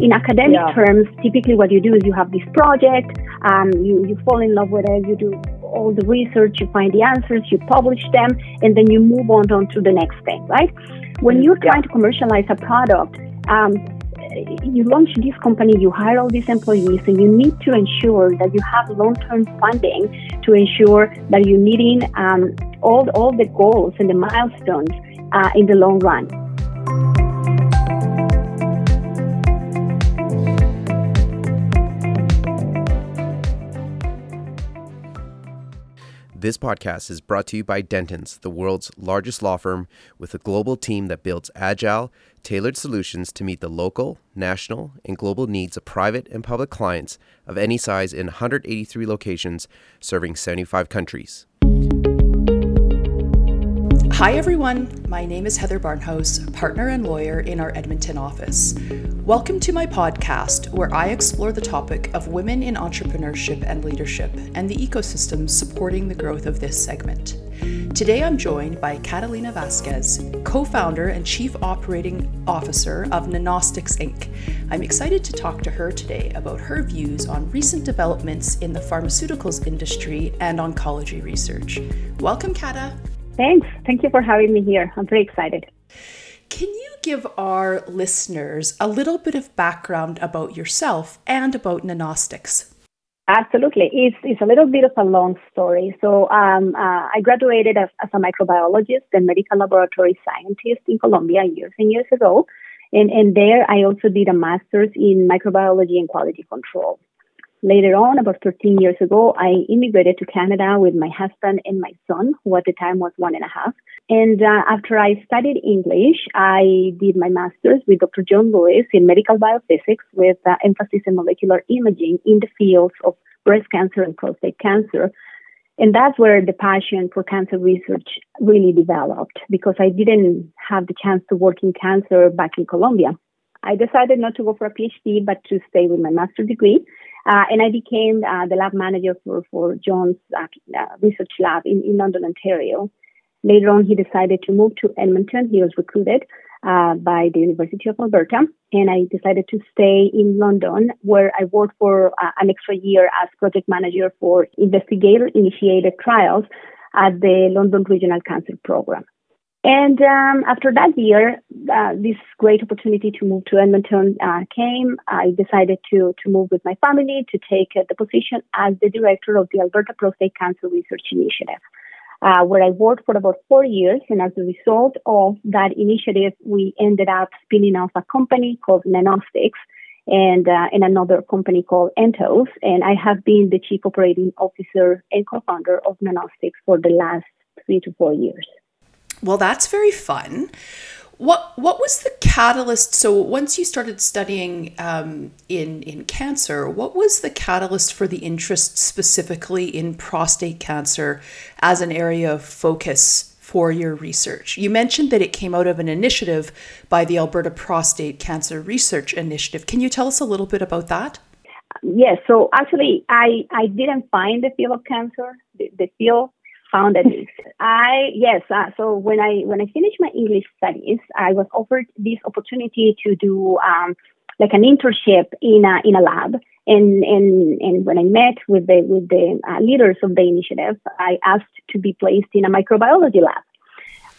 In academic yeah. terms, typically what you do is you have this project, um, you, you fall in love with it, you do all the research, you find the answers, you publish them, and then you move on, on to the next thing, right? When you're trying to commercialize a product, um, you launch this company, you hire all these employees, and you need to ensure that you have long-term funding to ensure that you're meeting um, all all the goals and the milestones uh, in the long run. This podcast is brought to you by Dentons, the world's largest law firm with a global team that builds agile, tailored solutions to meet the local, national, and global needs of private and public clients of any size in 183 locations serving 75 countries. Hi, everyone. My name is Heather Barnhouse, partner and lawyer in our Edmonton office. Welcome to my podcast, where I explore the topic of women in entrepreneurship and leadership and the ecosystem supporting the growth of this segment. Today, I'm joined by Catalina Vasquez, co founder and chief operating officer of Nanostics Inc. I'm excited to talk to her today about her views on recent developments in the pharmaceuticals industry and oncology research. Welcome, Kata. Thanks. Thank you for having me here. I'm very excited. Can you give our listeners a little bit of background about yourself and about Nanostics? Absolutely. It's, it's a little bit of a long story. So, um, uh, I graduated as, as, a microbiologist and medical laboratory scientist in Colombia years and years ago. And, and there I also did a master's in microbiology and quality control. Later on, about 13 years ago, I immigrated to Canada with my husband and my son, who at the time was one and a half. And uh, after I studied English, I did my master's with Dr. John Lewis in medical biophysics with uh, emphasis in molecular imaging in the fields of breast cancer and prostate cancer. And that's where the passion for cancer research really developed because I didn't have the chance to work in cancer back in Colombia. I decided not to go for a PhD, but to stay with my master's degree. Uh, and I became uh, the lab manager for, for John's uh, uh, research lab in, in London, Ontario. Later on, he decided to move to Edmonton. He was recruited uh, by the University of Alberta, and I decided to stay in London, where I worked for uh, an extra year as project manager for investigator-initiated trials at the London Regional Cancer Program. And um, after that year, uh, this great opportunity to move to Edmonton uh, came. I decided to, to move with my family to take uh, the position as the director of the Alberta Prostate Cancer Research Initiative, uh, where I worked for about four years. And as a result of that initiative, we ended up spinning off a company called Nanostics and, uh, and another company called Entos. And I have been the chief operating officer and co-founder of Nanostics for the last three to four years. Well, that's very fun. What what was the catalyst? So once you started studying um, in in cancer, what was the catalyst for the interest specifically in prostate cancer as an area of focus for your research? You mentioned that it came out of an initiative by the Alberta Prostate Cancer Research Initiative. Can you tell us a little bit about that? Yes. So actually, I I didn't find the field of cancer. The, the field founded it. I yes. Uh, so when I when I finished my English studies, I was offered this opportunity to do um, like an internship in a in a lab. And and and when I met with the with the uh, leaders of the initiative, I asked to be placed in a microbiology lab.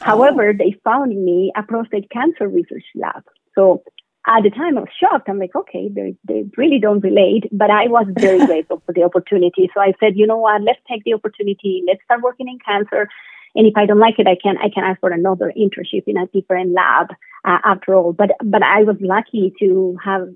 Oh. However, they found me a prostate cancer research lab. So at the time I was shocked. I'm like, okay, they, they really don't relate, but I was very grateful for the opportunity. So I said, you know what, let's take the opportunity. Let's start working in cancer. And if I don't like it, I can, I can ask for another internship in a different lab uh, after all. But, but I was lucky to have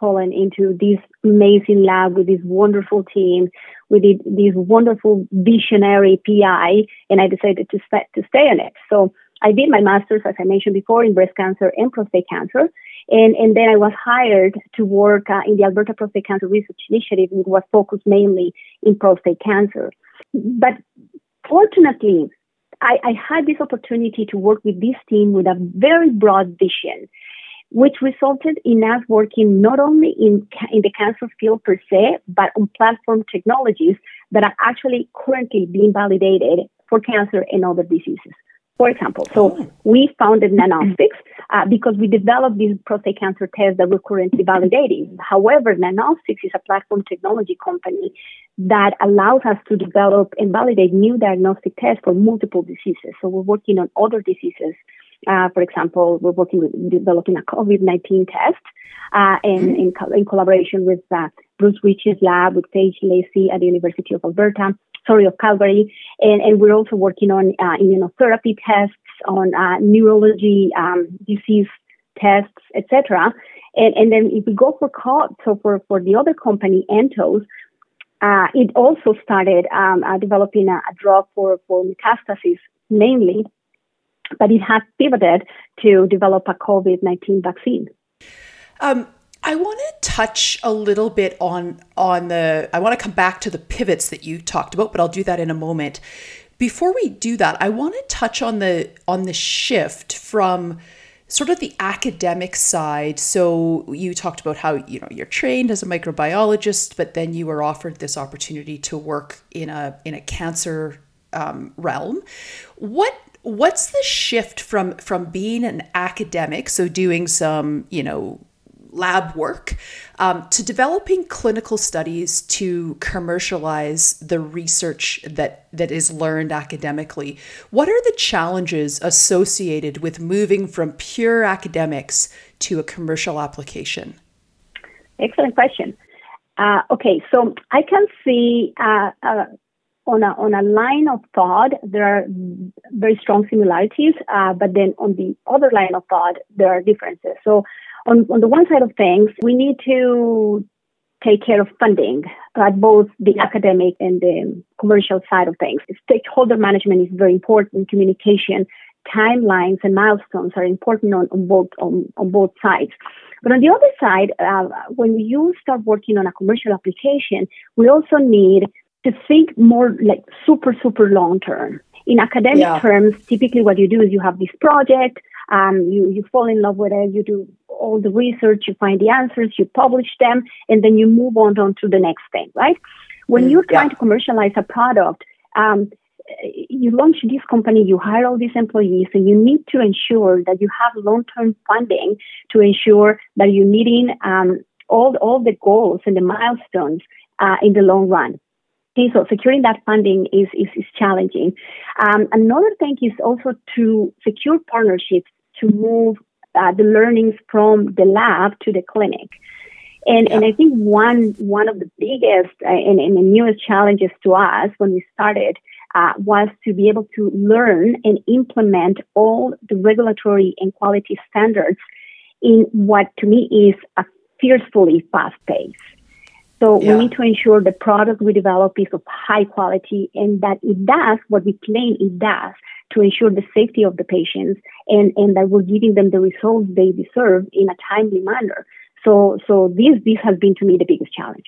fallen into this amazing lab with this wonderful team, with this wonderful visionary PI, and I decided to, st- to stay in it. So I did my master's, as I mentioned before, in breast cancer and prostate cancer. And, and then I was hired to work uh, in the Alberta Prostate Cancer Research Initiative, which was focused mainly in prostate cancer. But fortunately, I, I had this opportunity to work with this team with a very broad vision, which resulted in us working not only in, in the cancer field per se, but on platform technologies that are actually currently being validated for cancer and other diseases. For example, so oh. we founded Nanostics uh, because we developed this prostate cancer test that we're currently validating. However, Nanostics is a platform technology company that allows us to develop and validate new diagnostic tests for multiple diseases. So we're working on other diseases. Uh, for example, we're working with developing a COVID-19 test uh, in, in, in, collaboration with uh, Bruce Rich's lab with Paige Lacey at the University of Alberta sorry, of Calgary. And, and we're also working on uh, immunotherapy tests, on uh, neurology um, disease tests, etc. And, and then if we go for so for, for the other company, Entos, uh, it also started um, uh, developing a, a, drug for, for metastases mainly, but it has pivoted to develop a COVID 19 vaccine. Um, I want to touch a little bit on on the I want to come back to the pivots that you talked about, but I'll do that in a moment. Before we do that, I want to touch on the on the shift from sort of the academic side. So you talked about how you know you're trained as a microbiologist, but then you were offered this opportunity to work in a in a cancer um, realm. What what's the shift from from being an academic, so doing some you know lab work um, to developing clinical studies to commercialize the research that that is learned academically. What are the challenges associated with moving from pure academics to a commercial application? Excellent question. Uh, okay so i can see uh, uh, on a, on a line of thought, there are very strong similarities, uh, but then on the other line of thought, there are differences. So on, on the one side of things, we need to take care of funding at both the academic and the commercial side of things. Stakeholder management is very important. Communication, timelines, and milestones are important on, on both on, on both sides. But on the other side, uh, when you start working on a commercial application, we also need to think more like super super long term. In academic yeah. terms, typically what you do is you have this project, um, you you fall in love with it, you do all the research, you find the answers, you publish them, and then you move on, on to the next thing, right? When mm, you're trying yeah. to commercialize a product, um, you launch this company, you hire all these employees, and you need to ensure that you have long-term funding to ensure that you're meeting um, all all the goals and the milestones uh, in the long run. So securing that funding is is, is challenging. Um, another thing is also to secure partnerships to move uh, the learnings from the lab to the clinic. And, yeah. and I think one, one of the biggest uh, and, and, the newest challenges to us when we started uh, was to be able to learn and implement all the regulatory and quality standards in what to me is a fiercely fast pace. So yeah. we need to ensure the product we develop is of high quality and that it does what we claim it does to ensure the safety of the patients and, and that we're giving them the results they deserve in a timely manner. So, so this, this has been to me the biggest challenge.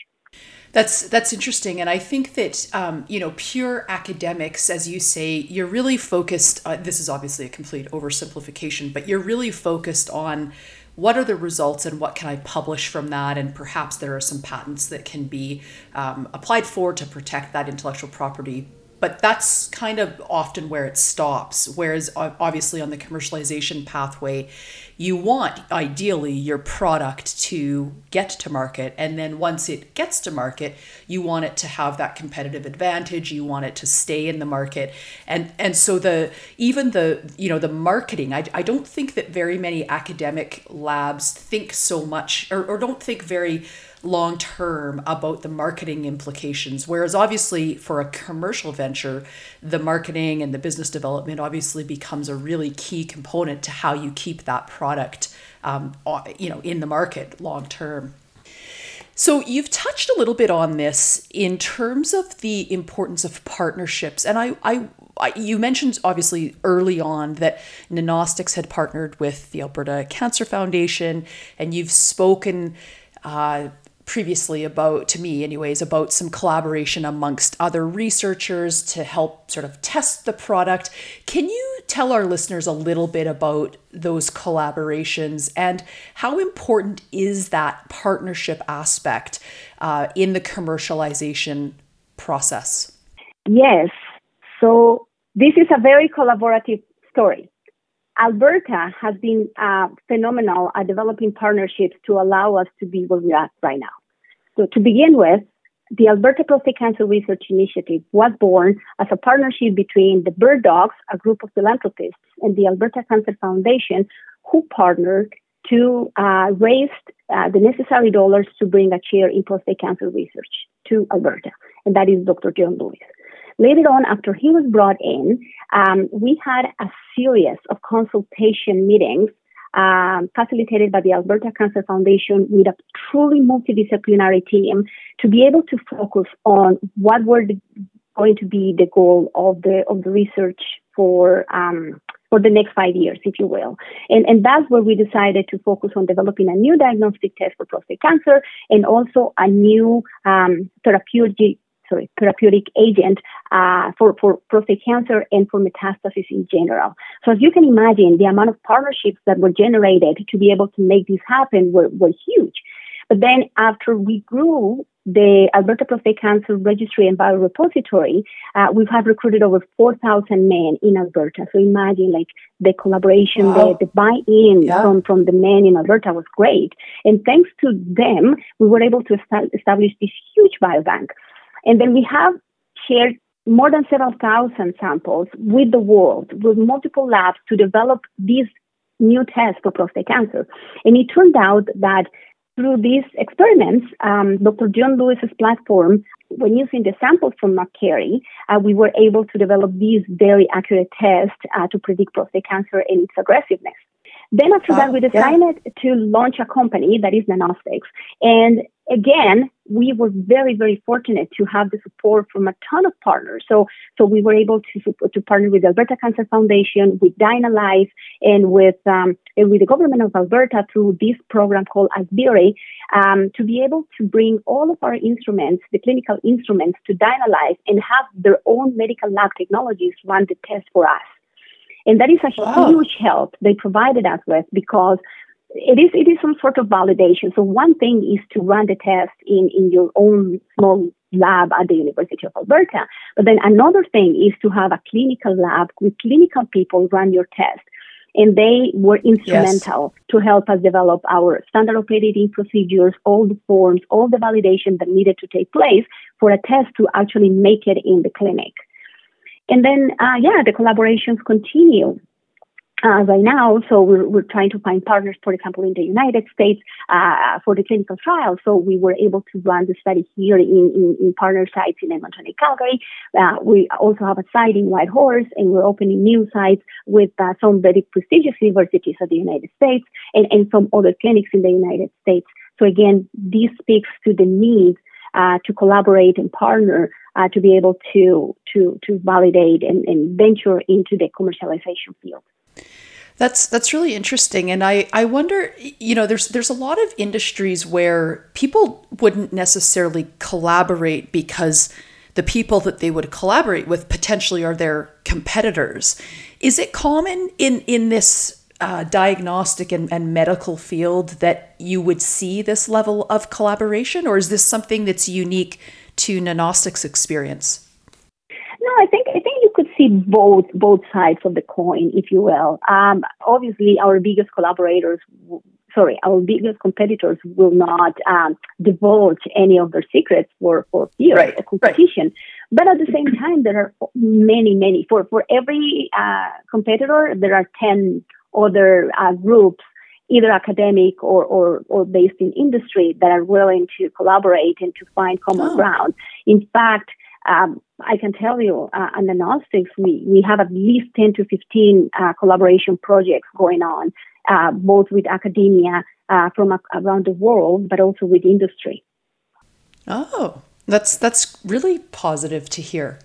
That's that's interesting, and I think that um, you know pure academics, as you say, you're really focused. Uh, this is obviously a complete oversimplification, but you're really focused on what are the results and what can I publish from that, and perhaps there are some patents that can be um, applied for to protect that intellectual property but that's kind of often where it stops. Whereas, obviously, on the commercialization pathway, you want ideally your product to get to market. And then once it gets to market, you want it to have that competitive advantage. You want it to stay in the market. And, and so, the even the you know the marketing I, I don't think that very many academic labs think so much or, or don't think very long term about the marketing implications. Whereas, obviously, for a commercial venture, the marketing and the business development obviously becomes a really key component to how you keep that product, um, you know, in the market long term. So you've touched a little bit on this in terms of the importance of partnerships, and I, I you mentioned obviously early on that Nanostics had partnered with the Alberta Cancer Foundation, and you've spoken uh, previously about, to me, anyways, about some collaboration amongst other researchers to help sort of test the product. Can you tell our listeners a little bit about those collaborations and how important is that partnership aspect uh, in the commercialization process? Yes. So this is a very collaborative story. Alberta has been uh, phenomenal at developing partnerships to allow us to be where we are right now. So to begin with, the Alberta Prostate Cancer Research Initiative was born as a partnership between the Bird Dogs, a group of philanthropists, and the Alberta Cancer Foundation, who partnered to uh, raise uh, the necessary dollars to bring a chair in prostate cancer research to Alberta, and that is Dr. John Lewis. Later on, after he was brought in, um, we had a series of consultation meetings um, facilitated by the Alberta Cancer Foundation with a truly multidisciplinary team to be able to focus on what were the, going to be the goal of the of the research for um, for the next five years, if you will. And, and that's where we decided to focus on developing a new diagnostic test for prostate cancer and also a new um, therapeutic sorry, therapeutic agent uh, for, for prostate cancer and for metastasis in general. So as you can imagine, the amount of partnerships that were generated to be able to make this happen were, were huge. But then after we grew the Alberta Prostate Cancer Registry and Biorepository, uh, we have recruited over 4,000 men in Alberta. So imagine like the collaboration, wow. the, the buy-in yeah. from, from the men in Alberta was great. And thanks to them, we were able to establish this huge biobank. And then we have shared more than several thousand samples with the world, with multiple labs to develop these new tests for prostate cancer. And it turned out that through these experiments, um, Dr. John Lewis's platform, when using the samples from APCaRI, uh, we were able to develop these very accurate tests uh, to predict prostate cancer and its aggressiveness. Then after that, we decided yeah. to launch a company that is Nanostics. And again, we were very, very fortunate to have the support from a ton of partners. So, so we were able to to partner with the Alberta Cancer Foundation, with DynaLife, and with um, and with the government of Alberta through this program called Asbury, um, to be able to bring all of our instruments, the clinical instruments, to DynaLife and have their own medical lab technologies run the test for us. And that is a wow. huge help they provided us with because it is it is some sort of validation. So one thing is to run the test in, in your own small lab at the University of Alberta. But then another thing is to have a clinical lab with clinical people run your test. And they were instrumental yes. to help us develop our standard operating procedures, all the forms, all the validation that needed to take place for a test to actually make it in the clinic. And then, uh, yeah, the collaborations continue. Uh, right now, so we're, we're trying to find partners, for example, in the United States uh, for the clinical trial. So we were able to run the study here in, in, in partner sites in Edmonton and Calgary. Uh, we also have a site in Whitehorse, and we're opening new sites with uh, some very prestigious universities of the United States and, and some other clinics in the United States. So again, this speaks to the need uh, to collaborate and partner uh, to be able to to to validate and, and venture into the commercialization field. That's that's really interesting, and I I wonder, you know, there's there's a lot of industries where people wouldn't necessarily collaborate because the people that they would collaborate with potentially are their competitors. Is it common in in this uh, diagnostic and, and medical field that you would see this level of collaboration, or is this something that's unique to Nanostics' experience? No, I think I think see both both sides of the coin, if you will. Um, obviously, our biggest collaborators, sorry, our biggest competitors will not um, divulge any of their secrets for for fear right, of competition. Right. But at the same time, there are many, many. For for every uh, competitor, there are ten other uh, groups either academic or, or, or based in industry that are willing to collaborate and to find common oh. ground. In fact, um, I can tell you, uh, Nanostics, we, we have at least 10 to 15 uh, collaboration projects going on, uh, both with academia uh, from a- around the world, but also with industry. Oh, that's that's really positive to hear.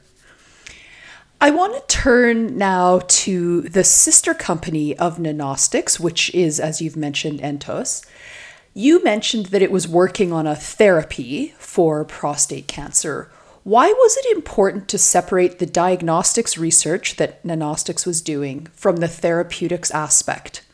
I want to turn now to the sister company of Nanostics, which is, as you've mentioned, Entos. You mentioned that it was working on a therapy for prostate cancer. Why was it important to separate the diagnostics research that Nanostics was doing from the therapeutics aspect?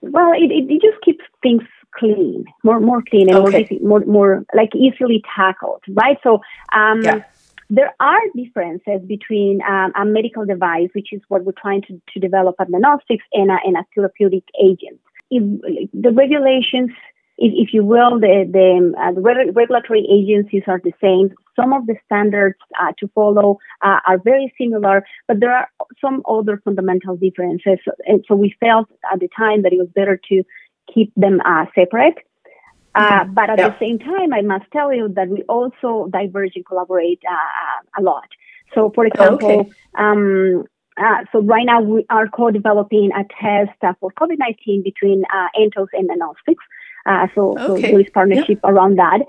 Well, it, it, it just keeps things clean, more more clean and okay. more, more more like easily tackled, right? So um, yeah There are differences between um, a medical device, which is what we're trying to, to develop at Nanostics, and a, and a therapeutic agent. If, the regulations if, if, you will, the, the, uh, the regulatory agencies are the same. Some of the standards uh, to follow uh, are very similar, but there are some other fundamental differences. And so we felt at the time that it was better to keep them uh, separate. Uh, but at yeah. the same time, I must tell you that we also diverge and collaborate uh, a lot. So, for example, okay. um, uh, so right now we are co-developing a test uh, for COVID-19 between uh, Entos and Nanostics. Uh, so, okay. so there is partnership yeah. around that.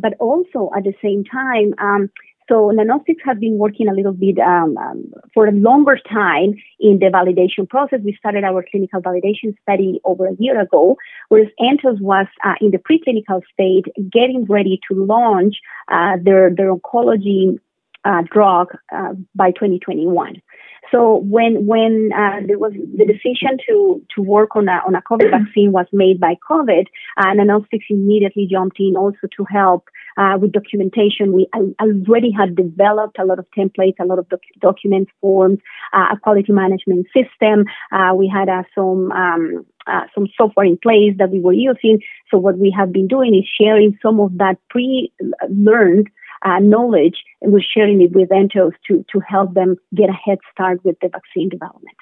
but also at the same time, um, so Nanostics has been working a little bit um, um, for a longer time in the validation process. We started our clinical validation study over a year ago, whereas Entos was uh, in the preclinical state, getting ready to launch uh, their their oncology uh, drug uh, by 2021. So when when uh, there was the decision to to work on a on a COVID vaccine was made by COVID, uh, Nanostics immediately jumped in also to help uh, with documentation. We already had developed a lot of templates, a lot of doc- document forms, uh, a quality management system. Uh, we had uh, some um, uh, some software in place that we were using. So what we have been doing is sharing some of that pre-learned uh, knowledge and we're sharing it with Entos to, to help them get a head start with the vaccine development.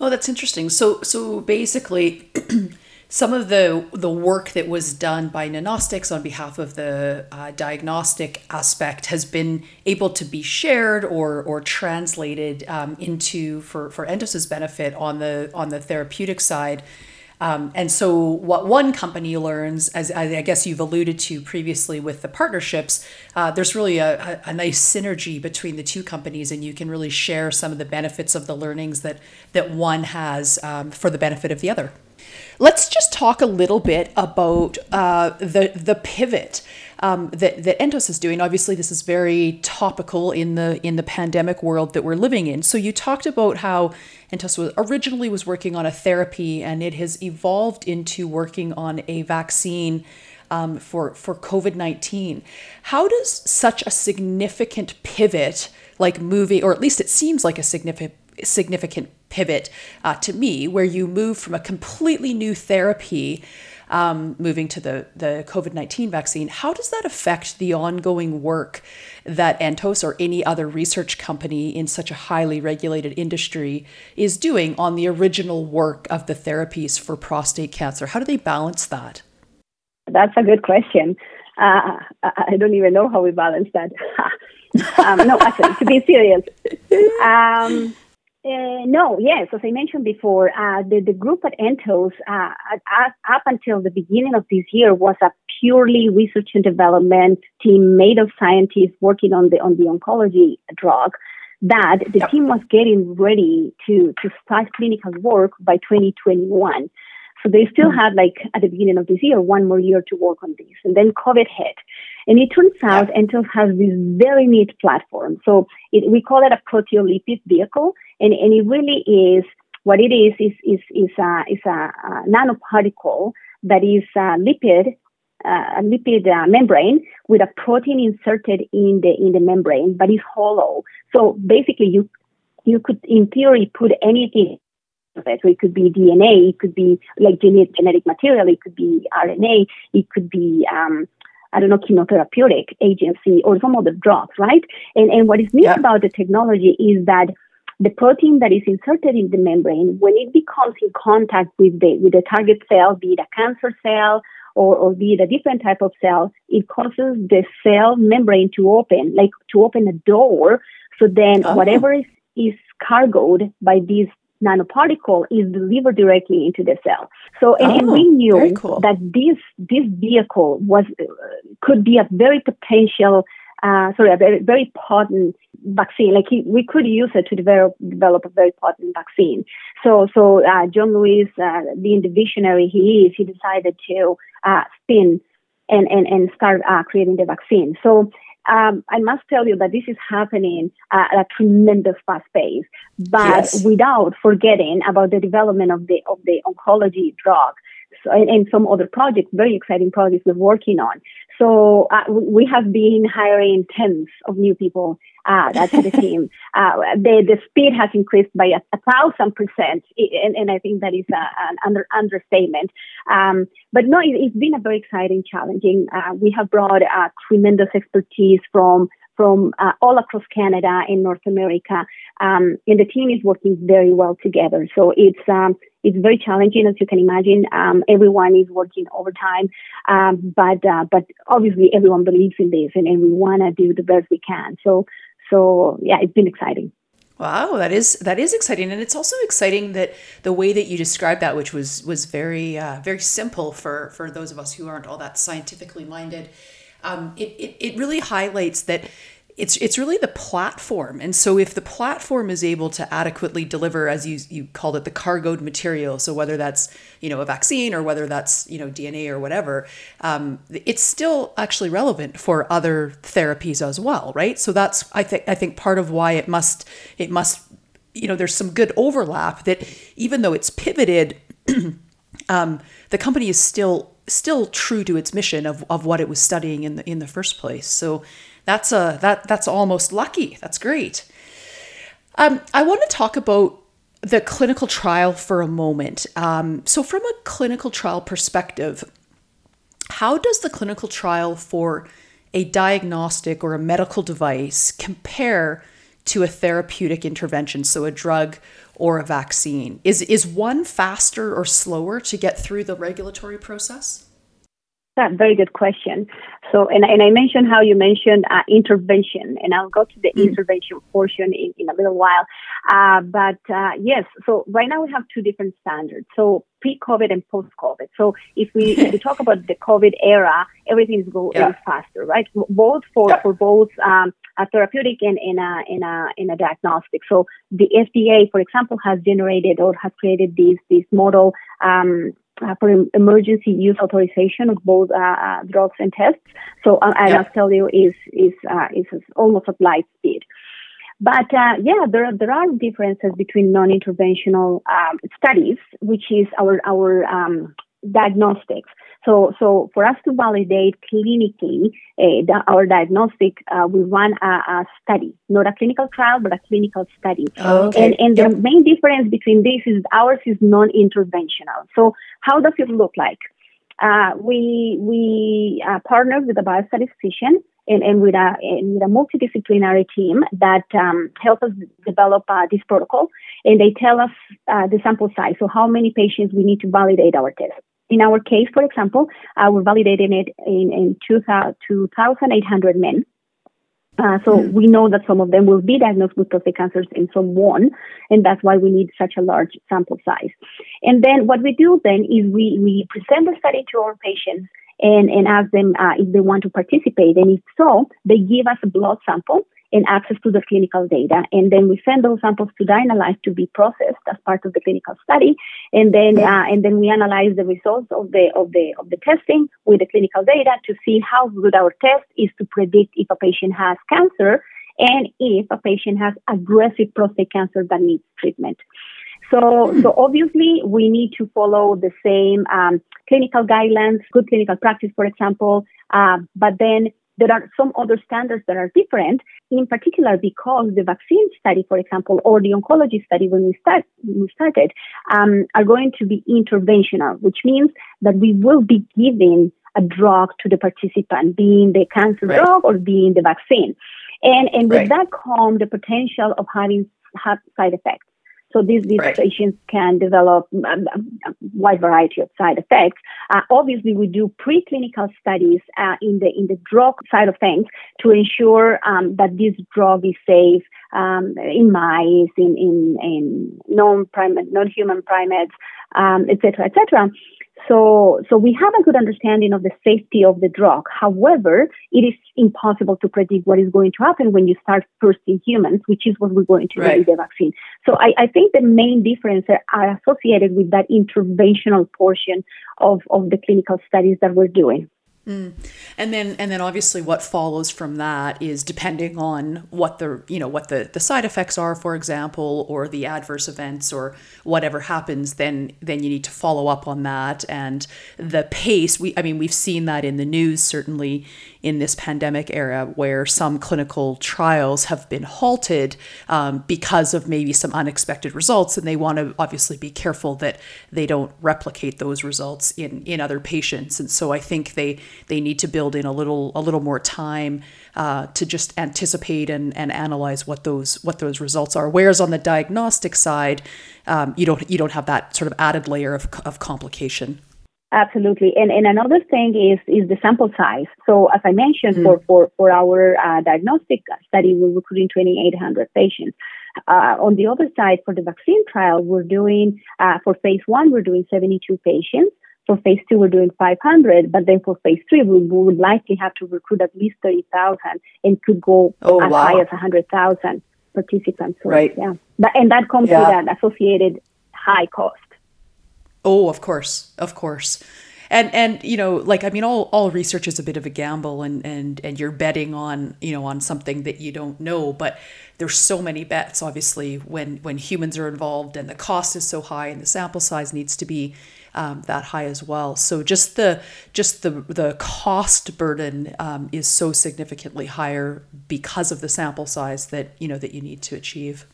Oh, that's interesting. So, so basically, some of the the work that was done by Nanostics on behalf of the uh, diagnostic aspect has been able to be shared or or translated um, into for for Entos's benefit on the on the therapeutic side. Um, and so, what one company learns, as, I guess you've alluded to previously with the partnerships, uh, there's really a, a, a, nice synergy between the two companies, and you can really share some of the benefits of the learnings that that one has um, for the benefit of the other. Let's just talk a little bit about uh, the the pivot um, that that Entos is doing. Obviously, this is very topical in the in the pandemic world that we're living in. So you talked about how Entos was originally was working on a therapy, and it has evolved into working on a vaccine. Um, for for COVID nineteen, how does such a significant pivot, like moving, or at least it seems like a significant significant pivot uh, to me, where you move from a completely new therapy um, moving to the, the COVID 19 vaccine, how does that affect the ongoing work that Entos or any other research company in such a highly regulated industry is doing on the original work of the therapies for prostate cancer? How do they balance that? That's a good question. Uh, I don't even know how we balance that. um, no, actually, to be serious. Um, uh, no, yes. As I mentioned before, uh, the, the group at Entos, uh, up until the beginning of this year, was a purely research and development team made of scientists working on the on the oncology drug. That the yep. team was getting ready to to start clinical work by 2021. So they still mm-hmm. had like at the beginning of this year one more year to work on this, and then COVID hit. And it turns out. Entos has this very neat platform. So it, we call it a proteolipid vehicle, and, and it really is what it is is is is a, is a, a nanoparticle that is a lipid a lipid uh, membrane with a protein inserted in the in the membrane, but it's hollow. So basically, you you could in theory put anything. So it could be DNA, it could be like genetic genetic material, it could be RNA, it could be um, I don't know, chemotherapeutic agency or some other drugs, right? And, and what is neat yeah. about the technology is that the protein that is inserted in the membrane, when it becomes in contact with the, with the target cell, be it a cancer cell or, or be it a different type of cell, it causes the cell membrane to open, like to open a door. So then oh. whatever is, is cargoed by this nanoparticle is delivered directly into the cell. So, and, oh, and we knew cool. that this this vehicle was uh, could be a very potential, uh, sorry, a very very potent vaccine. Like he, we could use it to develop develop a very potent vaccine. So, so uh, John Lewis, uh, being the visionary he is, he decided to uh, spin and and and start uh, creating the vaccine. So um, I must tell you that this is happening at a tremendous fast pace, but yes. without forgetting about the development of the of the oncology drug. and, and some other projects, very exciting projects we're working on. So uh, we have been hiring tens of new people uh, that's the team. Uh, the the speed has increased by a, a thousand percent, and, and I think that is a, an under, understatement. Um, but no, it, has been a very exciting, challenging. Uh, we have brought uh, tremendous expertise from from uh, all across Canada and North America, um, and the team is working very well together. So it's um, it's very challenging, as you can imagine. Um, everyone is working overtime, um, but uh, but obviously everyone believes in this, and, and we want to do the best we can. So so yeah, it's been exciting. Wow, that is that is exciting, and it's also exciting that the way that you described that, which was was very uh, very simple for for those of us who aren't all that scientifically minded, um, it, it it really highlights that it's it's really the platform. And so if the platform is able to adequately deliver as you you called it the cargoed material so whether that's you know a vaccine or whether that's you know dna or whatever um, it's still actually relevant for other therapies as well right? So that's i think i think part of why it must it must you know there's some good overlap that even though it's pivoted um, the company is still still true to its mission of, of what it was studying in the in the first place. So that's a that that's almost lucky. That's great. Um, I want to talk about the clinical trial for a moment. Um, so, from a clinical trial perspective, how does the clinical trial for a diagnostic or a medical device compare to a therapeutic intervention, so a drug or a vaccine? Is is one faster or slower to get through the regulatory process? That very good question. So, and, and I mentioned how you mentioned uh, intervention, and I'll go to the mm. intervention portion in, in a little while. Uh, but uh, yes, so right now we have two different standards. So pre-COVID and post-COVID. So if we, if we talk about the COVID era, everything is going yeah. faster, right? Both for yeah. for both um, a therapeutic and in a in a in a diagnostic. So the FDA, for example, has generated or has created these these model um, for emergency use authorization of both uh, uh drugs and tests. So uh, and I'll tell you is is uh, is almost at light speed. But uh, yeah, there are, there are differences between non-interventional um, studies, which is our our um, diagnostics. So, so for us to validate clinically uh, the, our diagnostic, uh, we run a, a, study, not a clinical trial, but a clinical study. Oh, okay. And, and yep. the main difference between this is ours is non-interventional. So, how does it look like? Uh, we we uh, partner with a biostatistician and, and with a and with a multidisciplinary team that um, help us develop uh, this protocol, and they tell us uh, the sample size, so how many patients we need to validate our test. In our case, for example, uh, we're validating it in, in 2,800 men. Uh, so mm-hmm. we know that some of them will be diagnosed with prostate cancers and some won't, and that's why we need such a large sample size. And then what we do then is we, we present the study to our patients and, and ask them uh, if they want to participate. And if so, they give us a blood sample and access to the clinical data. And then we send those samples to DynaLife to be processed as part of the clinical study. And then, uh, and then we analyze the results of the, of the, of the testing with the clinical data to see how good our test is to predict if a patient has cancer and if a patient has aggressive prostate cancer that needs treatment. So, so obviously we need to follow the same um, clinical guidelines, good clinical practice, for example. Uh, but then there are some other standards that are different, in particular because the vaccine study, for example, or the oncology study when we, start, when we started, um, are going to be interventional, which means that we will be giving a drug to the participant, being the cancer right. drug or being the vaccine. And, and with right. that comes the potential of having side effects. So these, these right. patients can develop a, a, wide variety of side effects. Uh, obviously, we do preclinical studies uh, in the in the drug side of things to ensure um, that this drug is safe um, in mice, in in, in non-primate, non-human primates, um, et cetera, et cetera. So, so we have a good understanding of the safety of the drug. However, it is impossible to predict what is going to happen when you start first in humans, which is what we're going to right. do with the vaccine. So I, I think the main differences are associated with that interventional portion of, of the clinical studies that we're doing. Mm. And then and then obviously what follows from that is depending on what the you know what the, the side effects are, for example, or the adverse events or whatever happens, then then you need to follow up on that and the pace. We I mean we've seen that in the news certainly in this pandemic era where some clinical trials have been halted um, because of maybe some unexpected results, and they want to obviously be careful that they don't replicate those results in in other patients. And so I think they they need to build in a little a little more time uh, to just anticipate and, and analyze what those what those results are. Whereas on the diagnostic side, um, you don't you don't have that sort of added layer of, of complication. Absolutely, and and another thing is is the sample size. So as I mentioned, mm. for for for our uh, diagnostic study, we're recruiting 2,800 patients. Uh, on the other side, for the vaccine trial, we're doing uh, for phase one, we're doing 72 patients. For phase two, we're doing 500, but then for phase three, we, we would likely have to recruit at least 30,000 and could go oh, as wow. high as 100,000 participants. So, right. Yeah. But, and that comes yeah. with an associated high cost. Oh, of course, of course. And and you know, like I mean, all all research is a bit of a gamble, and and and you're betting on you know on something that you don't know. But there's so many bets, obviously, when when humans are involved, and the cost is so high, and the sample size needs to be um, that high as well. So just the just the the cost burden um, is so significantly higher because of the sample size that you know that you need to achieve.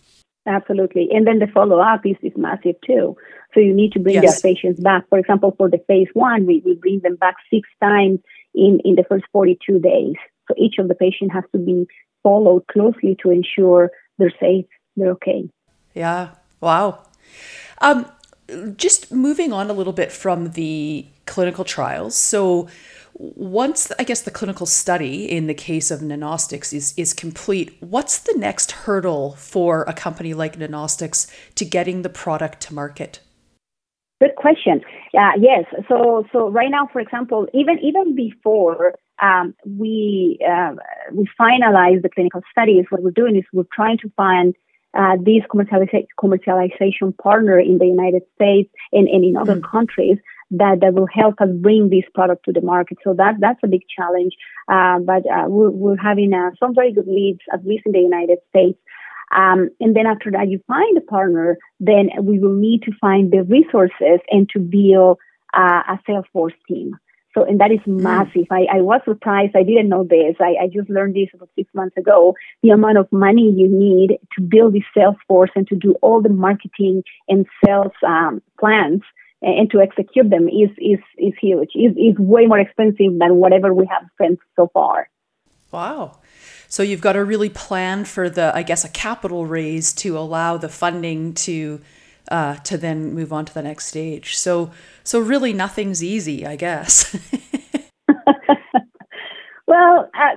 Absolutely, and then the follow up is is massive too. So you need to bring yes. the patients back. For example, for the phase one, we, we bring them back six times in in the first 42 days. So each of the patient has to be followed closely to ensure they're safe, they're okay. Yeah. Wow. Um, just moving on a little bit from the clinical trials. So once I guess the clinical study in the case of Nanostics is is complete, what's the next hurdle for a company like Nanostics to getting the product to market? Good question. Yeah, yes. So so right now, for example, even even before um, we uh, we finalize the clinical studies, what we're doing is we're trying to find uh, this commercializa- commercialization partner in the United States and, and in other mm. countries that, that will help us bring this product to the market. So that that's a big challenge. Uh, but uh, we're, we're having uh, some very good leads, at least in the United States. Um, and then after that, you find a partner, then we will need to find the resources and to build uh, a sales force team. So, and that is mm. massive. I, I was surprised. I didn't know this. I, I just learned this about six months ago. The amount of money you need to build this sales force and to do all the marketing and sales um, plans and to execute them is is is huge. is is way more expensive than whatever we have spent so far. Wow. So you've got to really plan for the, I guess, a capital raise to allow the funding to uh, to then move on to the next stage. So so really nothing's easy, I guess. well, uh,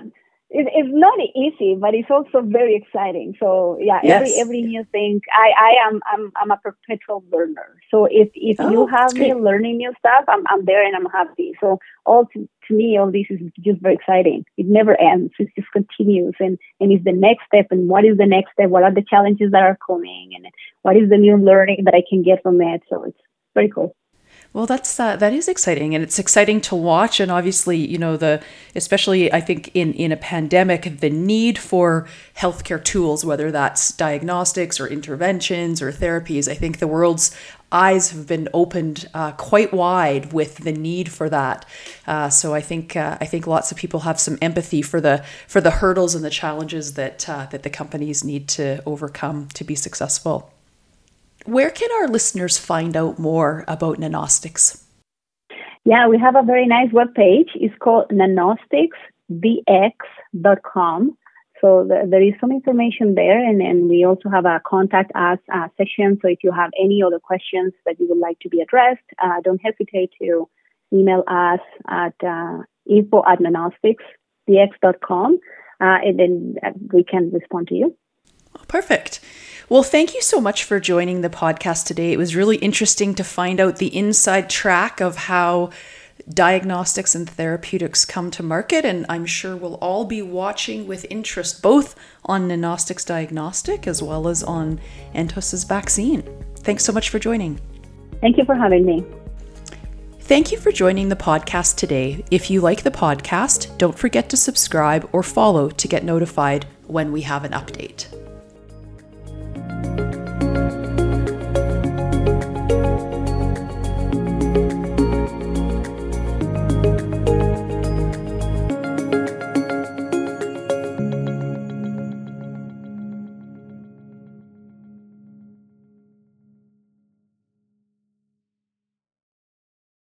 it, it's not easy, but it's also very exciting. So yeah, yes. every every new thing. I I am I'm I'm a perpetual learner. So if if oh, you have me learning new stuff, I'm I'm there and I'm happy. So all to, me, all this is just very exciting. It never ends. It just continues, and and it's the next step. And what is the next step? What are the challenges that are coming? And what is the new learning that I can get from it? So it's very cool. Well, that's uh, that is exciting, and it's exciting to watch. And obviously, you know, the especially I think in in a pandemic, the need for healthcare tools, whether that's diagnostics or interventions or therapies, I think the world's eyes have been opened uh, quite wide with the need for that. Uh, so I think uh, I think lots of people have some empathy for the for the hurdles and the challenges that uh, that the companies need to overcome to be successful. Where can our listeners find out more about Nanostics? Yeah, we have a very nice webpage. It's called nanosticsdx.com. So the, there is some information there, and then we also have a contact us uh, session. So if you have any other questions that you would like to be addressed, uh, don't hesitate to email us at uh, info at nanosticsdx.com, uh, and then uh, we can respond to you. Perfect. Well, thank you so much for joining the podcast today. It was really interesting to find out the inside track of how diagnostics and therapeutics come to market, and I'm sure we'll all be watching with interest both on Nanostics Diagnostic as well as on Entos's vaccine. Thanks so much for joining. Thank you for having me. Thank you for joining the podcast today. If you like the podcast, don't forget to subscribe or follow to get notified when we have an update.